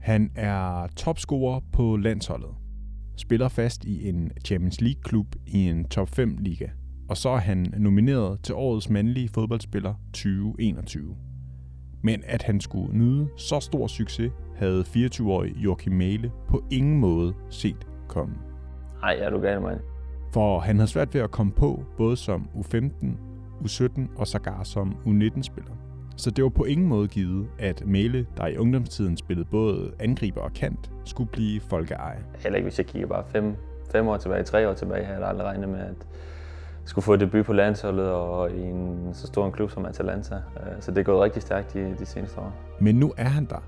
Han er topscorer på landsholdet. Spiller fast i en Champions League-klub i en top 5 liga. Og så er han nomineret til årets mandlige fodboldspiller 2021. Men at han skulle nyde så stor succes, havde 24-årige Joachim Mæle på ingen måde set komme. Nej, er du gal, mand. For han havde svært ved at komme på, både som U15, U17 og sågar som U19-spiller. Så det var på ingen måde givet, at Mæle, der i ungdomstiden spillede både angriber og kant, skulle blive folkeeje. Heller ikke, hvis jeg kigger bare fem, fem år tilbage, tre år tilbage, havde jeg aldrig regnet med, at skulle få debut på landsholdet og i en så stor en klub som Atalanta. Øh, så det er gået rigtig stærkt de, de seneste år. Men nu er han der,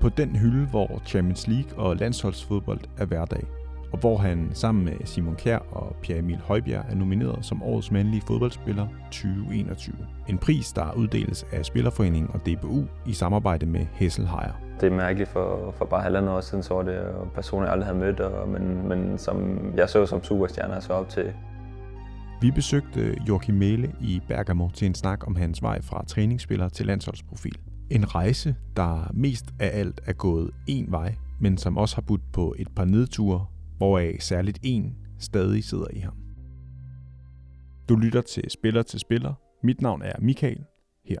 på den hylde, hvor Champions League og landsholdsfodbold er hverdag og hvor han sammen med Simon Kjær og Pierre Emil Højbjerg er nomineret som årets mandlige fodboldspiller 2021. En pris, der uddeles af Spillerforeningen og DBU i samarbejde med Hesselhejer. Det er mærkeligt, for, for bare halvandet år siden, så var det personer, jeg aldrig havde mødt, og, men, men som jeg så som superstjerne så op til. Vi besøgte Joachim Mæle i Bergamo til en snak om hans vej fra træningsspiller til landsholdsprofil. En rejse, der mest af alt er gået en vej, men som også har budt på et par nedture hvoraf særligt en stadig sidder i ham. Du lytter til Spiller til Spiller. Mit navn er Michael. Her.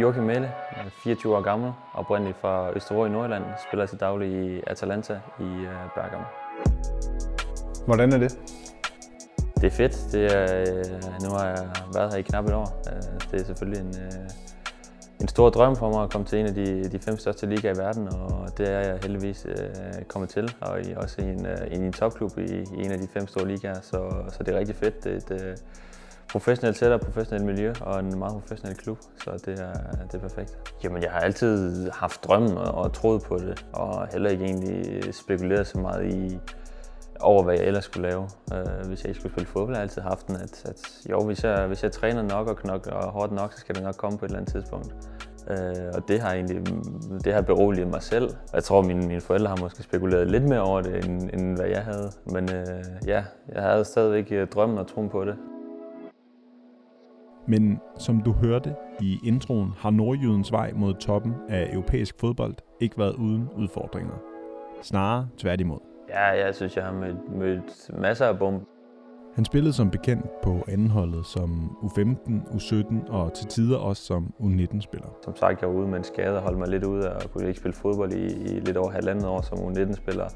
Joachim Melle, 24 år gammel, oprindeligt fra Østervrå i Nordjylland, spiller til daglig i Atalanta i øh, Bergamo. Hvordan er det? Det er fedt. Det er, øh, nu har jeg været her i knap et år. Øh, det er selvfølgelig en stor drøm for mig at komme til en af de, de fem største ligaer i verden, og det er jeg heldigvis øh, kommet til, og i, også i en, øh, i en topklub i, i en af de fem store ligaer, så, så det er rigtig fedt. Det er et øh, professionelt setup, professionelt miljø og en meget professionel klub, så det er, det er perfekt. Jamen, jeg har altid haft drømmen og, og troet på det, og heller ikke egentlig spekuleret så meget i, over, hvad jeg ellers skulle lave, øh, hvis jeg ikke skulle spille fodbold. Jeg har altid haft den, at, at jo, hvis jeg, hvis jeg træner nok og knokler og hårdt nok, så skal det nok komme på et eller andet tidspunkt. Øh, og det har egentlig det har beroliget mig selv. Jeg tror, mine, mine forældre har måske spekuleret lidt mere over det, end, end hvad jeg havde. Men øh, ja, jeg havde stadigvæk øh, drømmen og troen på det. Men som du hørte i introen, har Nordjydens vej mod toppen af europæisk fodbold ikke været uden udfordringer. Snarere tværtimod. Ja, jeg synes, jeg har mødt, mødt masser af bump. Han spillede som bekendt på andenholdet som U15, U17 og til tider også som U19-spiller. Som sagt, jeg var ude med en skade og holdt mig lidt ude og kunne ikke spille fodbold i, i lidt over halvandet år som U19-spiller.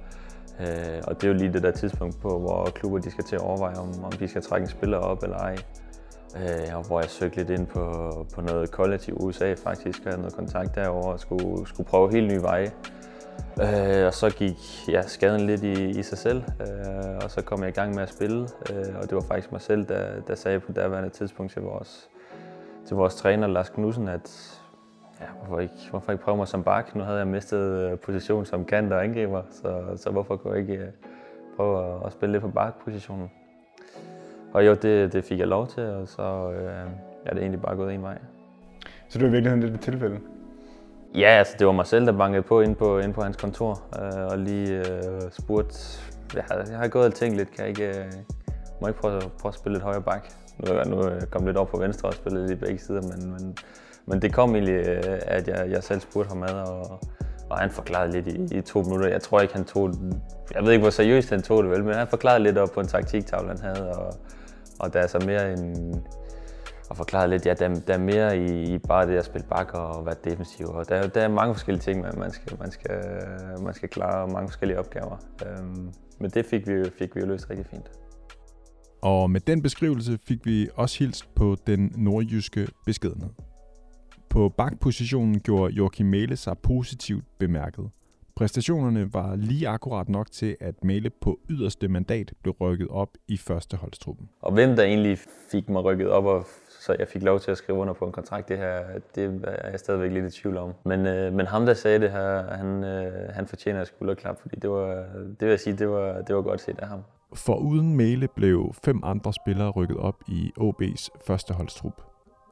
Øh, og det er jo lige det der tidspunkt på, hvor klubber de skal til at overveje, om, om de skal trække en spiller op eller ej. Øh, og hvor jeg søgte lidt ind på, på noget kollektiv USA faktisk, og havde noget kontakt derovre og skulle, skulle prøve helt nye veje. Øh, og så gik ja, skaden lidt i, i sig selv, øh, og så kom jeg i gang med at spille. Øh, og det var faktisk mig selv, der, der sagde på daværende tidspunkt til vores, til vores træner Lars Knudsen, at ja, hvorfor, ikke, hvorfor ikke prøve mig som bak? Nu havde jeg mistet øh, position som kant og angriber, så, så hvorfor kunne jeg ikke øh, prøve at, at spille lidt på bakpositionen? Og jo, det, det fik jeg lov til, og så øh, er det egentlig bare gået en vej. Så det var i virkeligheden lidt et tilfælde? Ja, altså det var mig selv, der bankede på ind på, ind på hans kontor øh, og lige øh, spurgte, jeg har, jeg har gået og tænkt lidt, kan jeg ikke, øh, må jeg ikke prøve, prøve at spille lidt højere bak? Nu er jeg nu kommet lidt op på venstre og spillet lidt begge sider, men, men, men det kom egentlig, øh, at jeg, jeg selv spurgte ham ad, og, og han forklarede lidt i, i to minutter. Jeg tror ikke, han tog Jeg ved ikke, hvor seriøst han tog det vel, men han forklarede lidt op på en taktiktavle, han havde, og, og der er så mere en, og forklare lidt, ja, der, der er mere i, i bare det at spille bak og være defensiv. Og der, der er mange forskellige ting, man, man, skal, man, skal, man skal klare, og mange forskellige opgaver. Øhm, men det fik vi, fik vi jo løst rigtig fint. Og med den beskrivelse fik vi også hilst på den nordjyske beskedenhed. På bakpositionen gjorde Joachim Mæle sig positivt bemærket. Præstationerne var lige akkurat nok til, at Mæle på yderste mandat blev rykket op i førsteholdstruppen. Og hvem der egentlig fik mig rykket op og så jeg fik lov til at skrive under på en kontrakt. Det her, det er jeg stadigvæk lidt i tvivl om. Men, øh, men ham, der sagde det her, han, øh, han fortjener et skulderklap, fordi det var, det vil jeg sige, det var, det var godt set af ham. For uden Mæle blev fem andre spillere rykket op i OB's førsteholdstrup.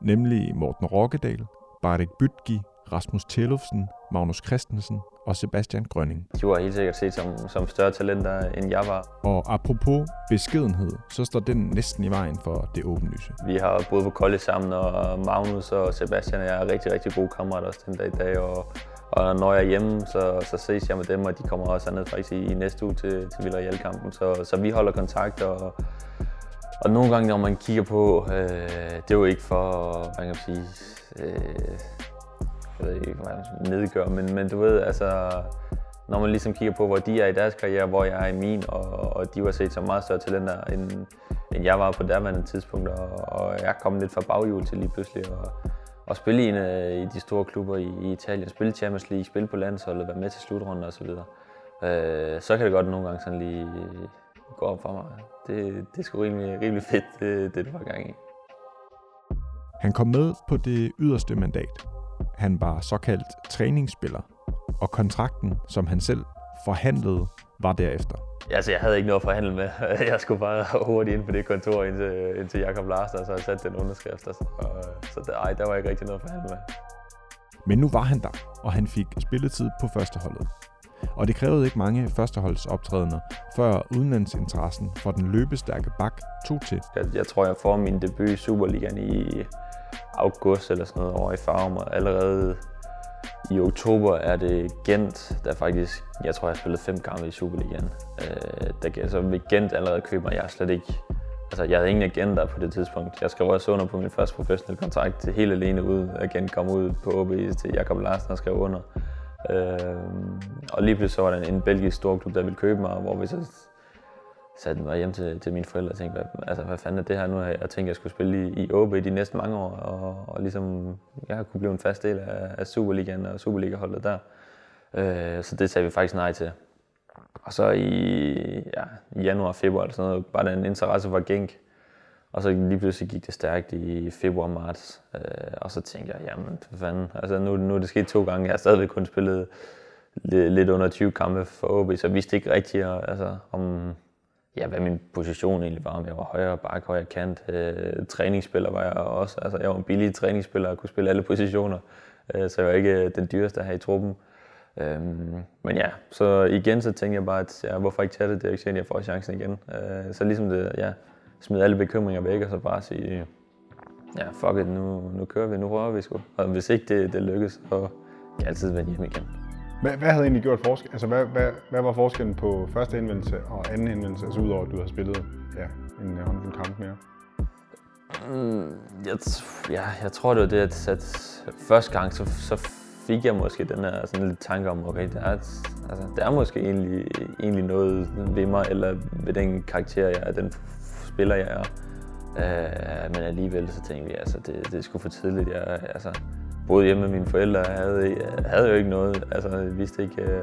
Nemlig Morten Rokkedal, Bartek Bytgi, Rasmus Tellufsen, Magnus Christensen og Sebastian Grønning. De var helt sikkert set som, som større talenter, end jeg var. Og apropos beskedenhed, så står den næsten i vejen for det åbenlyse. Vi har boet på college sammen, og Magnus og Sebastian er rigtig, rigtig gode kammerater også den dag i dag. Og, og når jeg er hjemme, så, så ses jeg med dem, og de kommer også ned faktisk i, i næste uge til, til Villarreal-kampen. Så, så vi holder kontakt, og, og nogle gange, når man kigger på, øh, det er jo ikke for, hvad kan man sige, øh, jeg ved ikke, hvad nedgør, men, men du ved, altså, når man ligesom kigger på, hvor de er i deres karriere, hvor jeg er i min, og, og de var set som meget større talenter, end, end jeg var på derværende tidspunkt, og, og jeg kom lidt fra baghjul til lige pludselig og, og spille i en øh, af de store klubber i, i Italien, spille Champions League, spille på landsholdet, være med til slutrunden osv. Øh, så kan det godt nogle gange sådan lige gå op for mig. Det, det er sgu rimelig, rimelig fedt, det, det du var gang i. Han kom med på det yderste mandat. Han var såkaldt træningsspiller, og kontrakten, som han selv forhandlede, var derefter. Altså, jeg havde ikke noget at forhandle med. Jeg skulle bare hurtigt ind på det kontor, indtil, indtil Jakob Larsen, og så havde sat den underskrift. Og så, der, ej, der var ikke rigtig noget at forhandle med. Men nu var han der, og han fik spilletid på førsteholdet. Og det krævede ikke mange førsteholdsoptrædener, før udenlandsinteressen for den løbestærke bak tog til. Jeg, jeg tror, jeg får min debut i Superligaen i august eller sådan noget over i Farum, og allerede i oktober er det Gent, der faktisk, jeg tror, jeg har spillet fem kampe i Superligaen. Øh, der, altså ved Gent allerede køber jeg slet ikke, altså jeg havde ingen agenter på det tidspunkt. Jeg skrev også under på min første professionelle kontrakt til helt alene ud. Agent kom ud på OBS til Jakob Larsen og skrev under. Øh, og lige pludselig så var der en, en belgisk storklub, der ville købe mig, hvor vi så satte mig hjem til, til mine forældre og tænkte, hvad, altså, hvad fanden er det her nu? Jeg tænkte, jeg skulle spille i, i OB de næste mange år, og, og ligesom, jeg kunne blive en fast del af, af Superligaen og Superliga-holdet der. Øh, så det sagde vi faktisk nej til. Og så i, ja, i januar, februar eller sådan noget, var der en interesse for Genk. Og så lige pludselig gik det stærkt i februar og marts. Øh, og så tænkte jeg, jamen for fanden, altså nu, nu er det sket to gange. Jeg har stadigvæk kun spillet lidt, lidt under 20 kampe for OB, så jeg vidste ikke rigtigt, altså, om, ja, hvad min position egentlig var, om jeg var højre bak, højre kant. Øh, træningsspiller var jeg også. Altså, jeg var en billig træningsspiller og kunne spille alle positioner, øh, så jeg var ikke øh, den dyreste her i truppen. Øh, men ja, så igen så tænkte jeg bare, at ja, hvorfor ikke tage det Det er ikke direktion, jeg får chancen igen. Øh, så ligesom det, ja, smide alle bekymringer væk, og så bare sige, ja, fuck it, nu, nu kører vi, nu rører vi sgu. Og hvis ikke det, det lykkes, så kan jeg altid vende hjem igen. Hvad, hvad havde egentlig gjort forskel? Altså, hvad, hvad, hvad var forskellen på første henvendelse og anden henvendelse, altså udover at du har spillet ja, en øh, håndfuld kamp mere? Mm, jeg, ja, jeg tror, det var det, at, at første gang, så, så fik jeg måske den her sådan lidt tanke om, okay, der er, altså, der er måske egentlig, egentlig noget ved mig, eller ved den karakter, jeg er, den spiller, jeg er. Øh, men alligevel så tænkte vi, altså, det, det er sgu for tidligt. Jeg, altså, boede hjemme med mine forældre, jeg havde, jeg havde jo ikke noget, altså jeg vidste ikke, øh,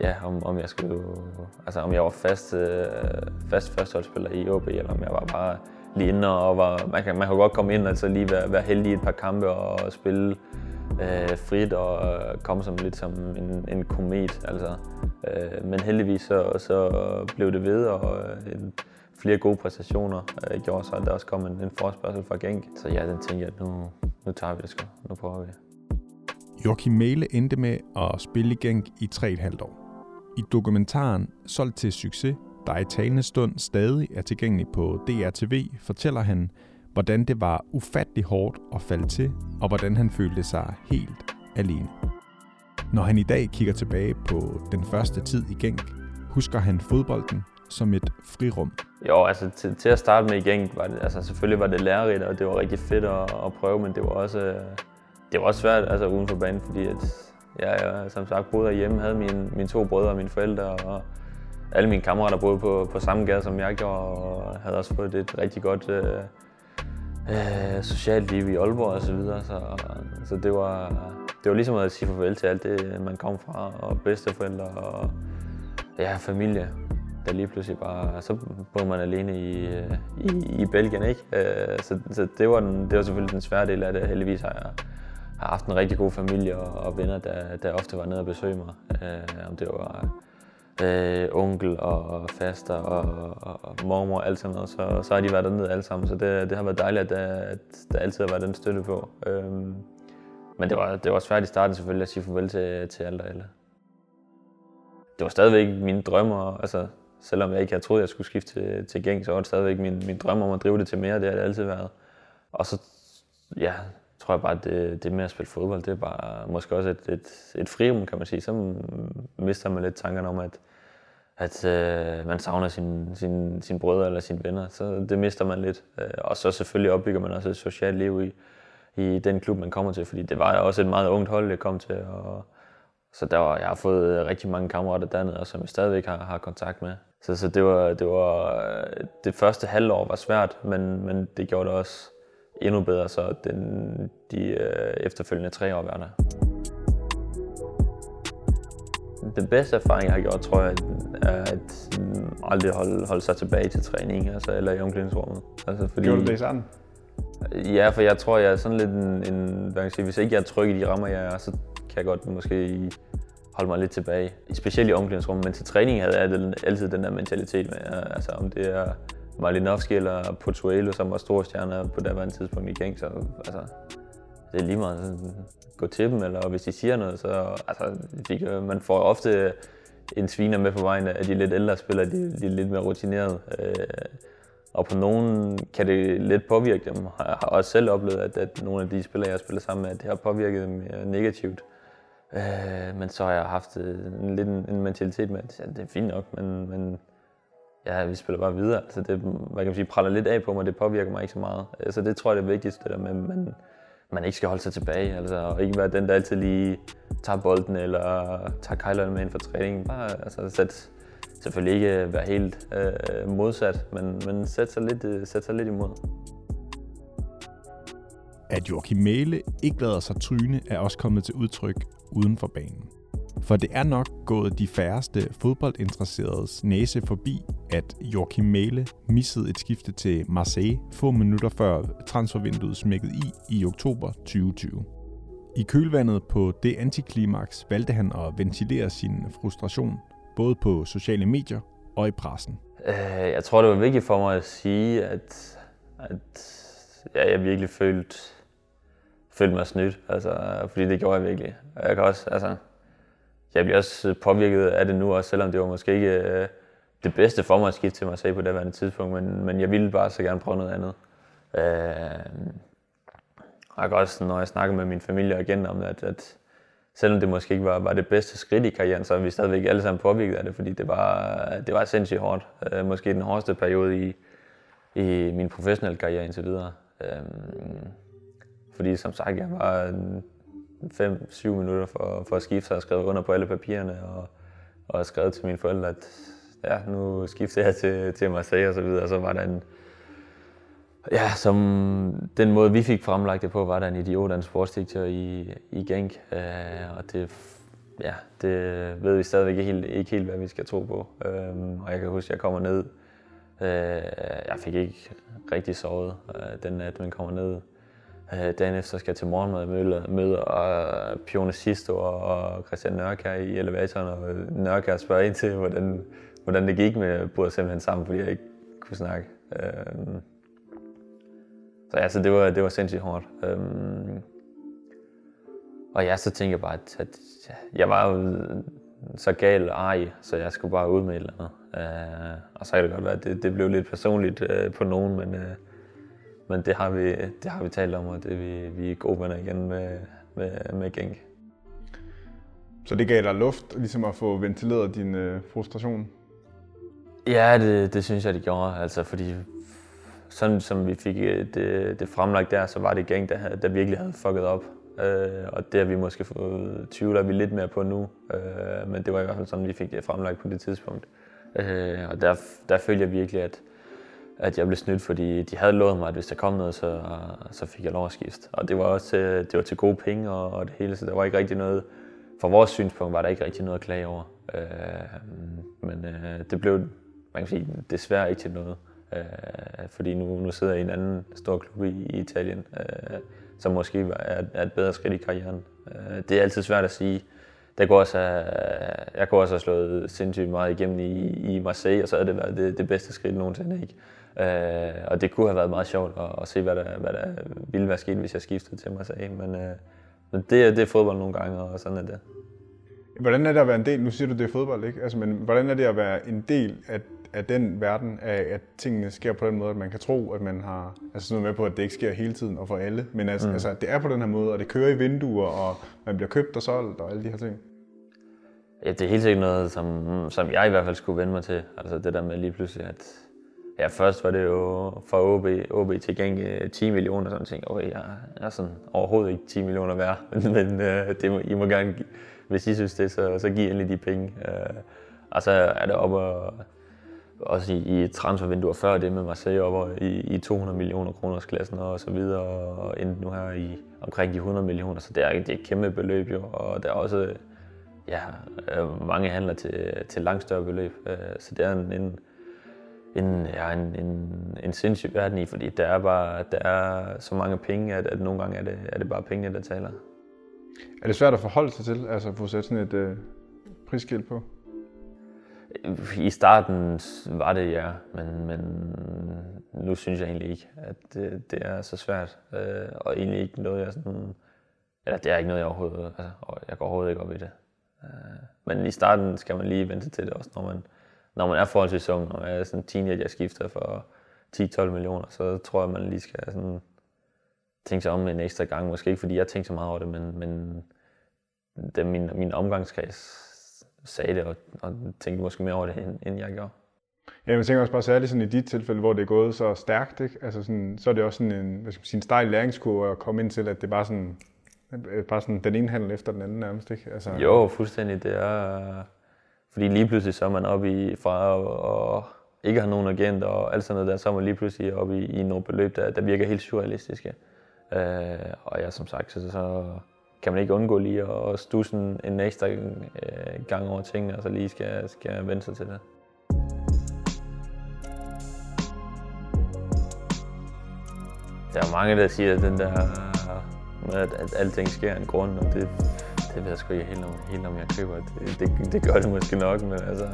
ja, om, om jeg skulle, altså om jeg var fast, øh, fast førsteholdsspiller i OB, eller om jeg var bare lige inde og var, man kan, man kan godt komme ind, altså lige være, være heldig i et par kampe og spille øh, frit og øh, komme som lidt som en, en komet, altså. Øh, men heldigvis så, så blev det ved, og en, flere gode præstationer øh, gjorde så, at der også kom en, en forspørgsel fra Genk. Så ja, den tænkte jeg, at nu, nu tager vi det sgu. Nu prøver vi. Joachim Mæle endte med at spille i Genk i 3,5 år. I dokumentaren Solgt til succes, der i talende stund stadig er tilgængelig på DRTV, fortæller han, hvordan det var ufattelig hårdt at falde til, og hvordan han følte sig helt alene. Når han i dag kigger tilbage på den første tid i Genk, husker han fodbolden som et frirum. Jo, altså til, til at starte med igen, var det, altså selvfølgelig var det lærerigt, og det var rigtig fedt at, at prøve, men det var også, øh, det var også svært altså uden for banen, fordi at, ja, jeg som sagt boede hjemme, havde mine, mine to brødre og mine forældre, og alle mine kammerater boede på, på samme gade som jeg gjorde, og havde også fået et rigtig godt øh, øh, socialt liv i Aalborg og så videre, så, så det var, det var ligesom at sige farvel til alt det, man kom fra, og bedsteforældre og ja, familie der lige pludselig bare, så boede man alene i, øh, i, i Belgien, ikke? Øh, så, så det, var den, det var selvfølgelig den svære del af det. Heldigvis har jeg har haft en rigtig god familie og, og venner, der, der ofte var nede og besøge mig. Øh, om det var øh, onkel og faster og, og, og mormor og alt sådan noget, så, så har de været dernede alle sammen. Så det, det har været dejligt, at der, at der altid har været den støtte på. Øh, Men det var, det var svært i starten selvfølgelig at sige farvel til, til alle og alle. Det var stadigvæk mine drømmer, altså selvom jeg ikke havde troet, at jeg skulle skifte til, til gæng, så var det stadigvæk min, min drøm om at drive det til mere, det har det altid været. Og så ja, tror jeg bare, at det, det med at spille fodbold, det er bare måske også et, et, et frirum, kan man sige. Så mister man lidt tankerne om, at, at øh, man savner sin, sin, sin brødre eller sine venner. Så det mister man lidt. Øh, og så selvfølgelig opbygger man også et socialt liv i, i den klub, man kommer til. Fordi det var også et meget ungt hold, jeg kom til. Og, så der var, jeg har fået rigtig mange kammerater dernede, og som jeg stadigvæk har, har kontakt med. Så, så det, var, det var det første halvår var svært, men, men det gjorde det også endnu bedre, så den, de øh, efterfølgende tre år var der. Den bedste erfaring, jeg har gjort, tror jeg, er at aldrig holde, holde sig tilbage til træning, altså, eller i omklædningsrummet. Altså, fordi, Gjorde du det sådan? Ja, for jeg tror, jeg er sådan lidt en, en hvad kan jeg sige, hvis ikke jeg er tryg i de rammer, jeg er, så kan jeg godt måske holde mig lidt tilbage. Specielt i omklædningsrummet, men til træning havde jeg altid den der mentalitet med, øh, altså om det er Malinovski eller Pozuelo, som var store stjerner på det tidspunkt i gang, så altså, det er lige meget sådan, gå til dem, eller hvis de siger noget, så altså, de, man får ofte en sviner med på vejen af de lidt ældre spillere, de, de er lidt mere rutinerede. Øh, og på nogen kan det lidt påvirke dem. Jeg har også selv oplevet, at, at nogle af de spillere, jeg har spillet sammen med, at det har påvirket dem øh, negativt. Øh, men så har jeg haft øh, en, lidt en, en mentalitet med, at ja, det er fint nok, men, men ja, vi spiller bare videre. Altså det, hvad kan man sige, praller lidt af på mig, det påvirker mig ikke så meget. Øh, så altså det tror jeg det er vigtigst, det der med, at man, man ikke skal holde sig tilbage, altså, og ikke være den, der altid lige tager bolden, eller tager kejlerne med ind for træningen. Bare altså, sæt, selvfølgelig ikke være helt øh, modsat, men, men sæt, sig lidt, øh, sæt sig lidt imod. At Joachim Mæle ikke lader sig tryne, er også kommet til udtryk uden for banen. For det er nok gået de færreste fodboldinteresseredes næse forbi, at Joachim Mæle missede et skifte til Marseille få minutter før transfervinduet smækkede i i oktober 2020. I kølvandet på det antiklimaks valgte han at ventilere sin frustration, både på sociale medier og i pressen. Øh, jeg tror, det var vigtigt for mig at sige, at, at ja, jeg virkelig følte, følte mig snydt, altså, fordi det gjorde jeg virkelig. Jeg kan også, altså, jeg bliver også øh, påvirket af det nu, også selvom det var måske ikke øh, det bedste for mig at skifte til Marseille på det her tidspunkt, men, men jeg ville bare så gerne prøve noget andet. Øh, jeg kan også, når jeg snakker med min familie igen om det, at, at selvom det måske ikke var, var det bedste skridt i karrieren, så er vi stadigvæk alle sammen påvirket af det, fordi det var, det var sindssygt hårdt. Øh, måske den hårdeste periode i, i min professionelle karriere indtil videre. Øh, fordi som sagt, jeg var 5-7 minutter for, for at skifte, så jeg skrev under på alle papirerne og, og skrev til mine forældre, at ja, nu skifter jeg til, til Marseille og så videre. Og så var der en, ja, som den måde vi fik fremlagt det på, var der en idiot af en sportsdirektør i, i Genk. Øh, og det, ja, det ved vi stadigvæk ikke helt, ikke helt, hvad vi skal tro på. Øh, og jeg kan huske, at jeg kommer ned. Øh, jeg fik ikke rigtig sovet øh, den nat, men kommer ned Øh, dagen efter skal jeg til morgenmad møde, møde og øh, Pione Sisto og Christian Nørkær i elevatoren, og øh, Nørkær spørger ind til, hvordan, hvordan det gik med burde simpelthen sammen, fordi jeg ikke kunne snakke. Øh, så ja, så det var, det var sindssygt hårdt. Øh, og ja, så tænkte jeg bare, at, at jeg var jo så gal ej, så jeg skulle bare ud med et eller andet. Øh, og så kan det godt være, at det, det blev lidt personligt øh, på nogen, men øh, men det har vi, det har vi talt om, og det vi, vi er gode venner igen med, med, med Genk. Så det gav dig luft, ligesom at få ventileret din øh, frustration? Ja, det, det synes jeg, det gjorde. Altså, fordi sådan som vi fik øh, det, det fremlagt der, så var det Genk, der, der virkelig havde fucket op. Øh, og det har vi måske fået tvivler vi lidt mere på nu. Øh, men det var i hvert fald sådan, vi fik det fremlagt på det tidspunkt. Øh, og der, der følte jeg virkelig, at at jeg blev snydt, fordi de havde lovet mig, at hvis der kom noget, så, så fik jeg lov at skifte. Og det var også det var til gode penge og, og det hele, så der var ikke rigtig noget, fra vores synspunkt var der ikke rigtig noget at klage over. Øh, men øh, det blev, man kan sige, desværre ikke til noget. Øh, fordi nu, nu sidder jeg i en anden stor klub i, i Italien, øh, som måske er, er et bedre skridt i karrieren. Øh, det er altid svært at sige. Det kunne også have, jeg kunne også have slået sindssygt meget igennem i, i Marseille, og så havde det været det, det bedste skridt nogensinde. Ikke? Øh, og det kunne have været meget sjovt at, at se, hvad der, hvad der ville være sket, hvis jeg skiftede til Marseille. Men, øh, Men det, er- det er fodbold nogle gange, og sådan er det. Hvordan er det at være en del, nu siger du, det er fodbold, ikke? Altså, men hvordan er det at være en del af, af den verden, af at tingene sker på den måde, at man kan tro, at man har, altså sådan noget med på, at det ikke sker hele tiden og for alle, men altså, mm. altså det er på den her måde, og det kører i vinduer, og man bliver købt og solgt og alle de her ting. Ja, det er helt sikkert noget, som, som jeg i hvert fald skulle vende mig til. Altså det der med lige pludselig, at ja, først var det jo for OB, OB til gengæld øh, 10 millioner, sådan ting. Okay, jeg er sådan overhovedet ikke 10 millioner værd, men, men øh, det må, I må gerne, hvis I synes det, så, så giv endelig de penge. Øh, og så er det op og, også i, i transfervinduer før det med Marseille op i, i 200 millioner kroners klassen og så videre, og endte nu her i omkring de 100 millioner, så det er, det er et kæmpe beløb jo, og der er også ja, øh, mange handler til, til langt større beløb. Øh, Så det er en, en, en, ja, en, en, en sindssyg verden i, fordi der er, bare, der er så mange penge, at, at nogle gange er det, er det bare pengene, der taler. Er det svært at forholde sig til, altså at få sat sådan et øh, prisskilt på? I starten var det ja, men, men nu synes jeg egentlig ikke, at det, det er så svært. Øh, og egentlig ikke noget, jeg sådan... Eller det er ikke noget, jeg overhovedet... Altså, og jeg går overhovedet ikke op i det. Øh, men i starten skal man lige vente til det også, når man, når man er forholdsvis ung. Når man er sådan en teenager skifter for 10-12 millioner, så tror jeg, man lige skal sådan tænke sig om en ekstra gang. Måske ikke, fordi jeg tænkte så meget over det, men, men det, min, min omgangskreds sagde det, og, og tænkte måske mere over det, end, end jeg gjorde. Ja, jeg tænker også bare særligt sådan i dit tilfælde, hvor det er gået så stærkt, ikke? Altså sådan, så er det også sådan en, hvad skal man sige, en stejl læringskurve at komme ind til, at det er bare sådan, bare sådan den ene handel efter den anden nærmest, ikke? Altså, Jo, fuldstændig. Det er, fordi lige pludselig så er man oppe i, fra og, og ikke har nogen agent og alt sådan noget der, så er man lige pludselig oppe i, i nogle beløb, der, der virker helt surrealistiske. Øh, og ja, som sagt, så, så kan man ikke undgå lige at stusse en, en ekstra øh, gang over tingene, og så lige skal, skal vende sig til det. Der er mange, der siger, at den der med, at, at alting sker af en grund, og det, det ved jeg sgu ikke helt om, helt om jeg køber. Det, det, det gør det måske nok, men altså,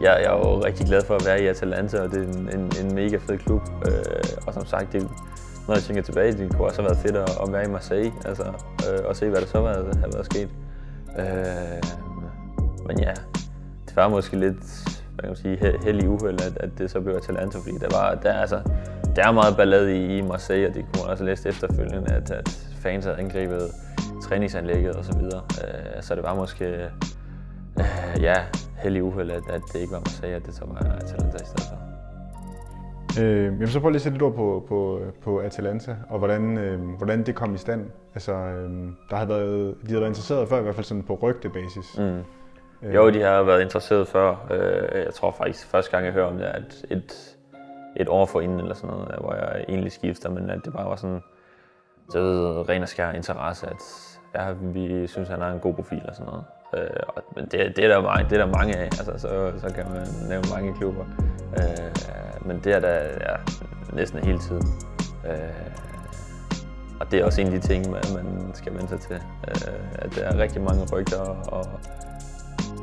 jeg, jeg er jo rigtig glad for at være i Atalanta, og det er en, en, en mega fed klub. Øh, og som sagt, det, når jeg tænker tilbage, det kunne også have været fedt at, at være i Marseille, altså, øh, og se, hvad der så var, havde været sket. Øh, men ja, det var måske lidt hvad kan man sige, heldig uheld, at, at det så blev Atalanta, fordi der, var, der, altså, der er meget ballade i, i Marseille, og det kunne man også læse efterfølgende, at, at fans havde angrebet træningsanlægget og så videre. Øh, så det var måske øh, ja, heldig uheld, at, at det ikke var Marseille, at det så var Atalanta i stedet for. Øh, jamen, så prøv lige at sætte lidt ord på, på, på Atalanta, og hvordan, øh, hvordan det kom i stand. Altså, øh, der har været, de har været interesseret før, i hvert fald sådan på rygtebasis. Mm. Jo, de har været interesseret før. Øh, Jeg tror faktisk, første gang jeg hører om det, at et, et år forinden eller sådan noget, hvor jeg egentlig skifter, men at det bare var sådan, så ved, ren og skær interesse, at ja, vi synes, han har en god profil og sådan noget. Øh, og, men det, det, er der mange, det er der mange af, altså, så, så kan man nævne mange klubber. Øh, men det er der ja, næsten hele tiden. Øh, og det er også en af de ting, man, man skal vende sig til. Øh, at der er rigtig mange rygter, og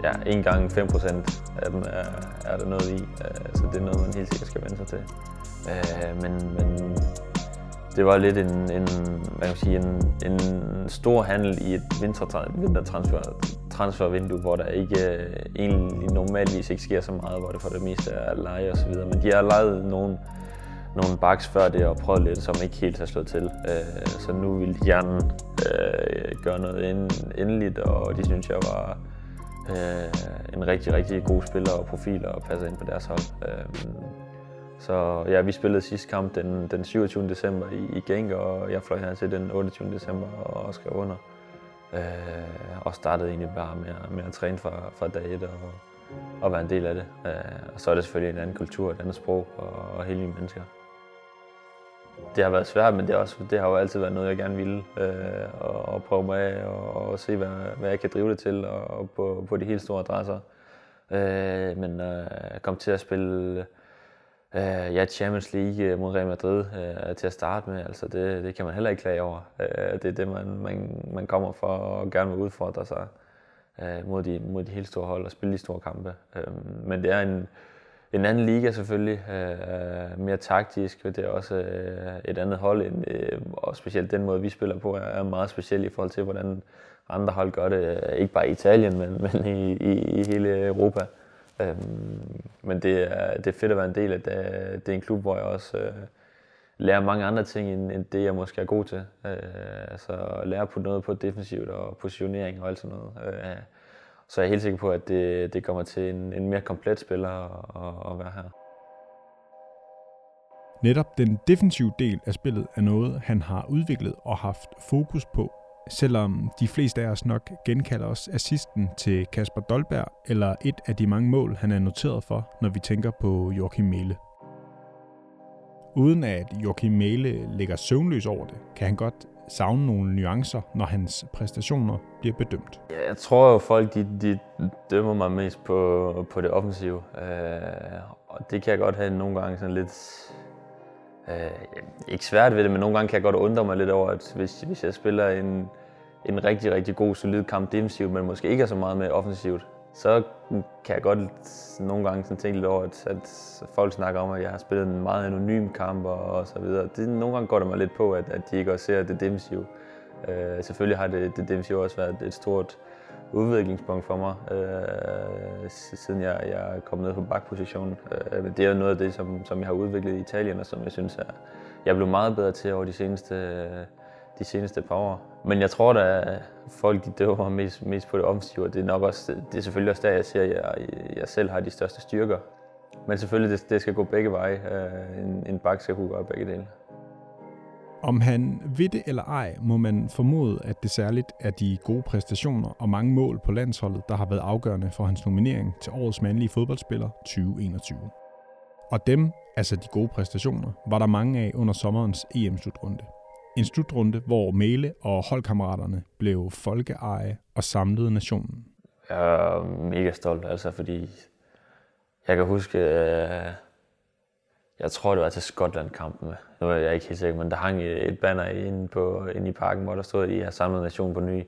ja, en gang 5% af dem er, er der noget i. Øh, så det er noget, man helt sikkert skal vende sig til. Øh, men, men det var lidt en, en, hvad kan man sige, en, en stor handel i et vintertransfer transfervindue, hvor der ikke øh, egentlig normalvis ikke sker så meget, hvor det for det meste er leje og så videre. Men de har lejet nogle, nogle baks før det og prøvet lidt, som ikke helt har slået til. Øh, så nu vil de gerne øh, gøre noget end, endeligt, og de synes jeg var øh, en rigtig, rigtig god spiller og profil og passer ind på deres hold. Øh, så ja, vi spillede sidste kamp den, den 27. december i, i Genk, og jeg fløj her til den 28. december og skrev under. Øh, og startede egentlig bare med, med at træne fra, fra dag et og, og være en del af det. Øh, og så er det selvfølgelig en anden kultur, et andet sprog og, og helt nye mennesker. Det har været svært, men det, er også, det har jo altid været noget, jeg gerne ville. Øh, og, og prøve mig af og, og se, hvad, hvad jeg kan drive det til og, og på, på de helt store adresser. Øh, men øh, jeg kom til at spille øh, ja, Champions League øh, mod Real Madrid øh, til at starte med. Altså det, det kan man heller ikke klage over. Øh, det er det, man, man, man kommer for og gerne vil udfordre sig øh, mod, de, mod de helt store hold og spille de store kampe. Øh, men det er en, en anden liga selvfølgelig, øh, mere taktisk, det er også øh, et andet hold, end, øh, og specielt den måde, vi spiller på, er meget speciel i forhold til, hvordan andre hold gør det, øh, ikke bare i Italien, men, men i, i, i hele Europa. Øh, men det er, det er fedt at være en del af det. Øh, det er en klub, hvor jeg også øh, lærer mange andre ting, end, end det jeg måske er god til. Øh, altså lære på noget på defensivt og positionering og alt sådan noget. Øh, så jeg er helt sikker på, at det, det kommer til en, en mere komplet spiller at, at være her. Netop den defensive del af spillet er noget, han har udviklet og haft fokus på, selvom de fleste af os nok genkalder os assisten til Kasper Dolberg, eller et af de mange mål, han er noteret for, når vi tænker på Joachim Mæle. Uden at Joachim Mæle ligger søvnløs over det, kan han godt savne nogle nuancer, når hans præstationer bliver bedømt? Jeg tror jo, folk de, de dømmer mig mest på, på det offensive. Øh, og det kan jeg godt have nogle gange sådan lidt... Øh, ikke svært ved det, men nogle gange kan jeg godt undre mig lidt over, at hvis, hvis jeg spiller en, en rigtig, rigtig god, solid kamp defensivt, men måske ikke er så meget med offensivt, så kan jeg godt nogle gange sådan tænke lidt over, at, at folk snakker om, at jeg har spillet en meget anonym kamp og, og så videre. Det, nogle gange går det mig lidt på, at, at de ikke også ser det defensive. Øh, selvfølgelig har det, det defensive også været et stort udviklingspunkt for mig, øh, siden jeg, jeg er kommet ned på bakpositionen. Øh, det er noget af det, som, som jeg har udviklet i Italien, og som jeg synes, er, jeg er blevet meget bedre til over de seneste de seneste par år. Men jeg tror at folk de døver mest, mest på det offensive, og det er nok også, det er selvfølgelig også der, jeg ser, at jeg, jeg selv har de største styrker. Men selvfølgelig, det, det skal gå begge veje. Øh, en, en bak skal kunne gøre begge dele. Om han ved det eller ej, må man formode, at det særligt er de gode præstationer og mange mål på landsholdet, der har været afgørende for hans nominering til årets mandlige fodboldspiller 2021. Og dem, altså de gode præstationer, var der mange af under sommerens EM-slutrunde. En slutrunde, hvor Mæle og holdkammeraterne blev folkeeje og samlede nationen. Jeg er mega stolt, altså, fordi jeg kan huske, øh, jeg tror, det var til Skotland-kampen. Nu er jeg ikke helt sikker, men der hang et banner inde, på, inde i parken, hvor der stod, at I har samlet nationen på ny.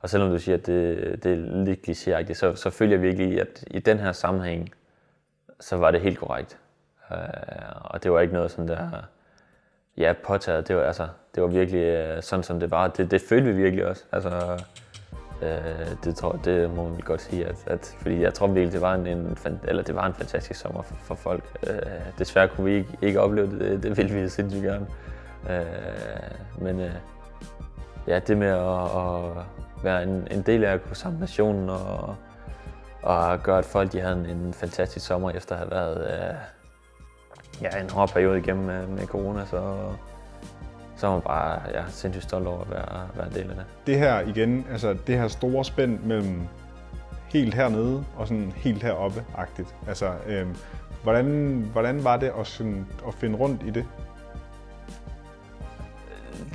Og selvom du siger, at det, det er lidt klichéagtigt, så, så følger jeg virkelig, at i den her sammenhæng, så var det helt korrekt. Uh, og det var ikke noget sådan der ja, påtaget. Det var, altså, det var virkelig øh, sådan, som det var. Det, det følte vi virkelig også. Altså, øh, det, tror, det må man godt sige. At, at, fordi jeg tror virkelig, det var en, en, eller det var en fantastisk sommer for, for folk. Øh, desværre kunne vi ikke, ikke opleve det. Det ville vi sindssygt gerne. Øh, men øh, ja, det med at, at være en, en del af at kunne samle nationen og, og gøre, at folk de havde en, en fantastisk sommer efter at have været øh, ja, en hård periode igennem med, med corona, så, så er man bare ja, sindssygt stolt over at være, være en del af det. Det her igen, altså det her store spænd mellem helt hernede og sådan helt heroppe-agtigt. Altså, øhm, hvordan, hvordan var det at, sådan, at finde rundt i det?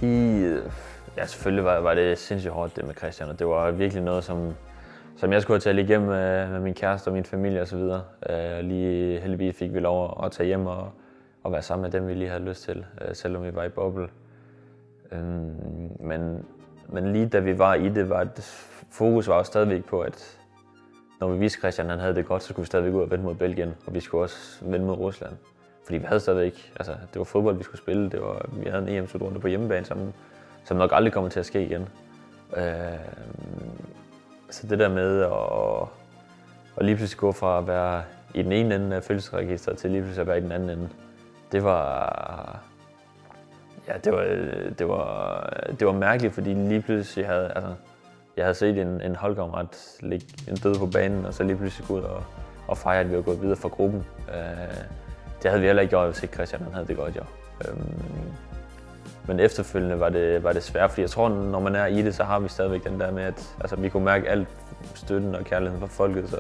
Lige, ja, selvfølgelig var, var det sindssygt hårdt det med Christian, og det var virkelig noget, som, som jeg skulle have talt igennem med, med min kæreste og min familie osv. Uh, lige heldigvis fik vi lov at tage hjem og, og være sammen med dem, vi lige havde lyst til, uh, selvom vi var i boble. Uh, men, men lige da vi var i det, var det, fokus var også stadigvæk på, at når vi viste Christian, han havde det godt, så skulle vi stadigvæk ud og vende mod Belgien, og vi skulle også vende mod Rusland. Fordi vi havde stadigvæk, altså det var fodbold, vi skulle spille, det var, vi havde en EM-slutrunde på hjemmebane, som, som nok aldrig kommer til at ske igen. Øh, så det der med at, at lige pludselig gå fra at være i den ene ende af følelsesregisteret til lige pludselig at være i den anden ende, det var, ja, det var, det var, det var mærkeligt, fordi lige pludselig havde, altså, jeg havde set en, en holdkammerat ligge en død på banen, og så lige pludselig gå ud og, og fejre, at vi var gået videre fra gruppen. Øh, det havde vi heller ikke gjort, hvis ikke Christian han havde det godt, jo. Øh, men efterfølgende var det, var det svært, fordi jeg tror, når man er i det, så har vi stadigvæk den der med, at altså, vi kunne mærke alt støtten og kærligheden fra folket. Så,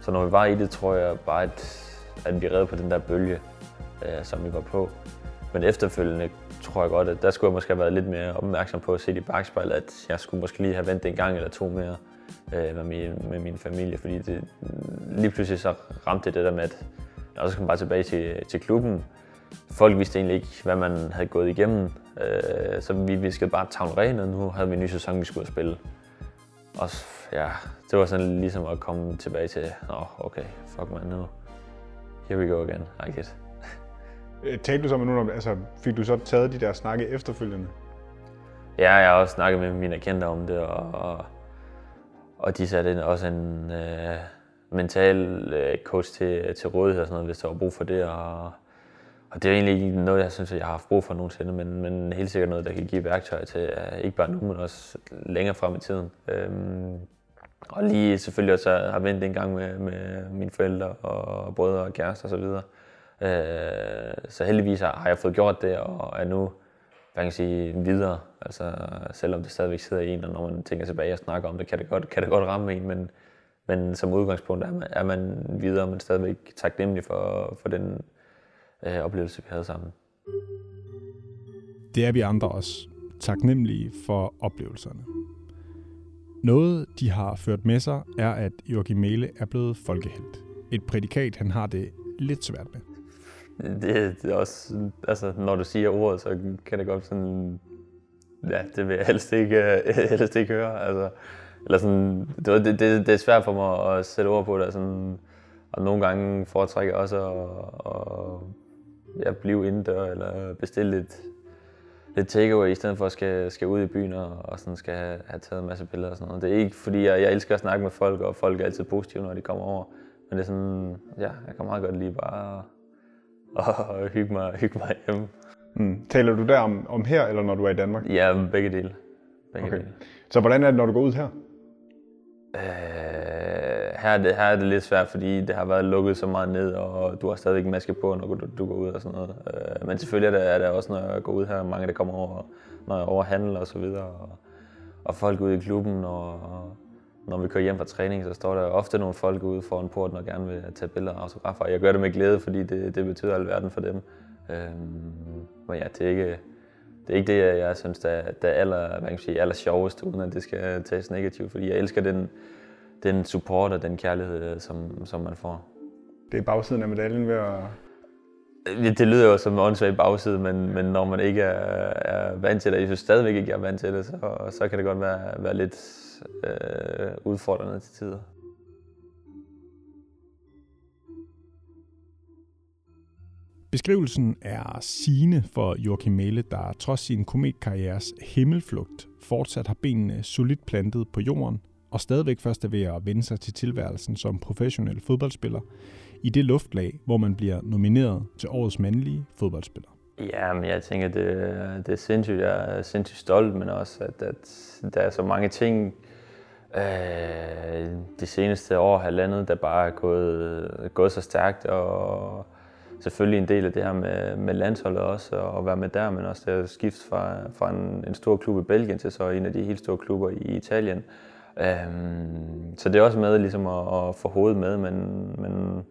så når vi var i det, tror jeg bare, at, at vi redde på den der bølge, øh, som vi var på. Men efterfølgende tror jeg godt, at der skulle jeg måske have været lidt mere opmærksom på at se i bagspejlet, at jeg skulle måske lige have ventet en gang eller to mere øh, med, min, med min familie, fordi det, lige pludselig så ramte det det der med, at jeg også kom bare tilbage til, til klubben. Folk vidste egentlig ikke, hvad man havde gået igennem, øh, så vi, vi skal bare tavle ren, og nu havde vi en ny sæson, vi skulle spille. Og ja, det var sådan ligesom at komme tilbage til, åh, oh, okay, fuck man nu. here we go again, I guess. Øh, talte du så med nogen om, altså fik du så taget de der snakke efterfølgende? Ja, jeg har også snakket med mine kendte om det, og, og, og de satte en, også en øh, mental øh, coach til, til rådighed og sådan noget, hvis der var brug for det. Og, og det er egentlig ikke noget, jeg synes, jeg har haft brug for nogensinde, men, men helt sikkert noget, der kan give værktøj til, uh, ikke bare nu, men også længere frem i tiden. Øhm, og lige selvfølgelig også har ventet en gang med, med mine forældre og brødre og kærester osv. Så, øh, så heldigvis har jeg fået gjort det, og er nu hvad kan sige, videre. Altså, selvom det stadigvæk sidder i en, og når man tænker tilbage og snakker om det, kan det godt, kan det godt ramme en, men, men som udgangspunkt er man, er man videre, men stadigvæk taknemmelig for, for den øh, oplevelse, vi havde sammen. Det er vi andre også taknemmelige for oplevelserne. Noget, de har ført med sig, er, at Joachim Mæle er blevet folkehelt. Et prædikat, han har det lidt svært med. Det, det er også, altså, når du siger ordet, så kan det godt sådan, ja, det vil jeg helst ikke, helst ikke høre. Altså, eller sådan, det, det, det, er svært for mig at sætte ord på det, sådan, og nogle gange foretrækker jeg også at, at ja, blive indendør, eller bestille lidt, lidt takeaway, i stedet for at skal, skal ud i byen og, og sådan skal have, have taget en masse billeder og sådan noget. Det er ikke fordi, jeg, jeg elsker at snakke med folk, og folk er altid positive, når de kommer over. Men det er sådan, ja, jeg kan meget godt lide bare og hygge mig, hygge mig hjemme. Mm. Taler du der om, om her, eller når du er i Danmark? Ja, begge dele. Begge okay. dele. Så hvordan er det, når du går ud her? Øh, her, er det, her er det lidt svært, fordi det har været lukket så meget ned, og du har stadigvæk maske på, når du, du går ud og sådan noget. Øh, men selvfølgelig er det, er det også, når jeg går ud her, mange der kommer over, når jeg overhandler og så videre. Og, og folk ude i klubben, og, når vi kører hjem fra træning, så står der ofte nogle folk ude foran porten og gerne vil tage billeder og autografer. Jeg gør det med glæde, fordi det, det betyder alverden for dem. Øhm, men ja, det er ikke det, er ikke det jeg synes, der, der er aller, hvad kan jeg sige, aller sjovest, uden at det skal tages negativt. Fordi jeg elsker den, den support og den kærlighed, som, som man får. Det er bagsiden af medaljen ved at det lyder jo som en åndssvag bagside, men, men når man ikke er, er vant til det, jeg synes stadigvæk ikke, jeg er vant til det, så, så kan det godt være, være lidt øh, udfordrende til tider. Beskrivelsen er sigende for Joachim Mæle, der trods sin kometkarrieres himmelflugt fortsat har benene solidt plantet på jorden og stadigvæk først er ved at vende sig til tilværelsen som professionel fodboldspiller i det luftlag, hvor man bliver nomineret til årets mandlige fodboldspiller. Ja, men jeg tænker, det, det er sindssygt. Jeg er sindssygt stolt, men også, at, at der er så mange ting øh, de seneste år, halvandet, der bare er gået, gået så stærkt, og selvfølgelig en del af det her med, med landsholdet også, og at være med der, men også det at skifte fra, fra en, en stor klub i Belgien til så en af de helt store klubber i Italien. Øhm, så det er også med ligesom at, at få hovedet med, men, men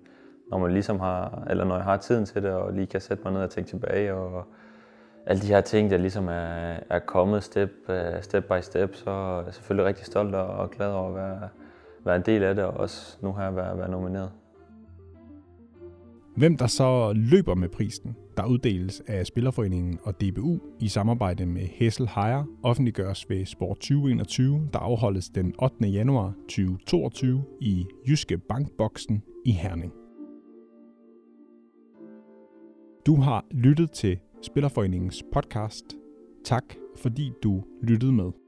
når man ligesom har, eller når jeg har tiden til det, og lige kan sætte mig ned og tænke tilbage, og alle de her ting, der ligesom er, er kommet step, øh, step by step, så er jeg selvfølgelig rigtig stolt og, og glad over at være, være en del af det, og også nu her være, være nomineret. Hvem der så løber med prisen, der uddeles af Spillerforeningen og DBU i samarbejde med Hessel Heyer, offentliggøres ved Sport 2021, der afholdes den 8. januar 2022 i Jyske Bankboksen i Herning. Du har lyttet til Spillerforeningens podcast. Tak fordi du lyttede med.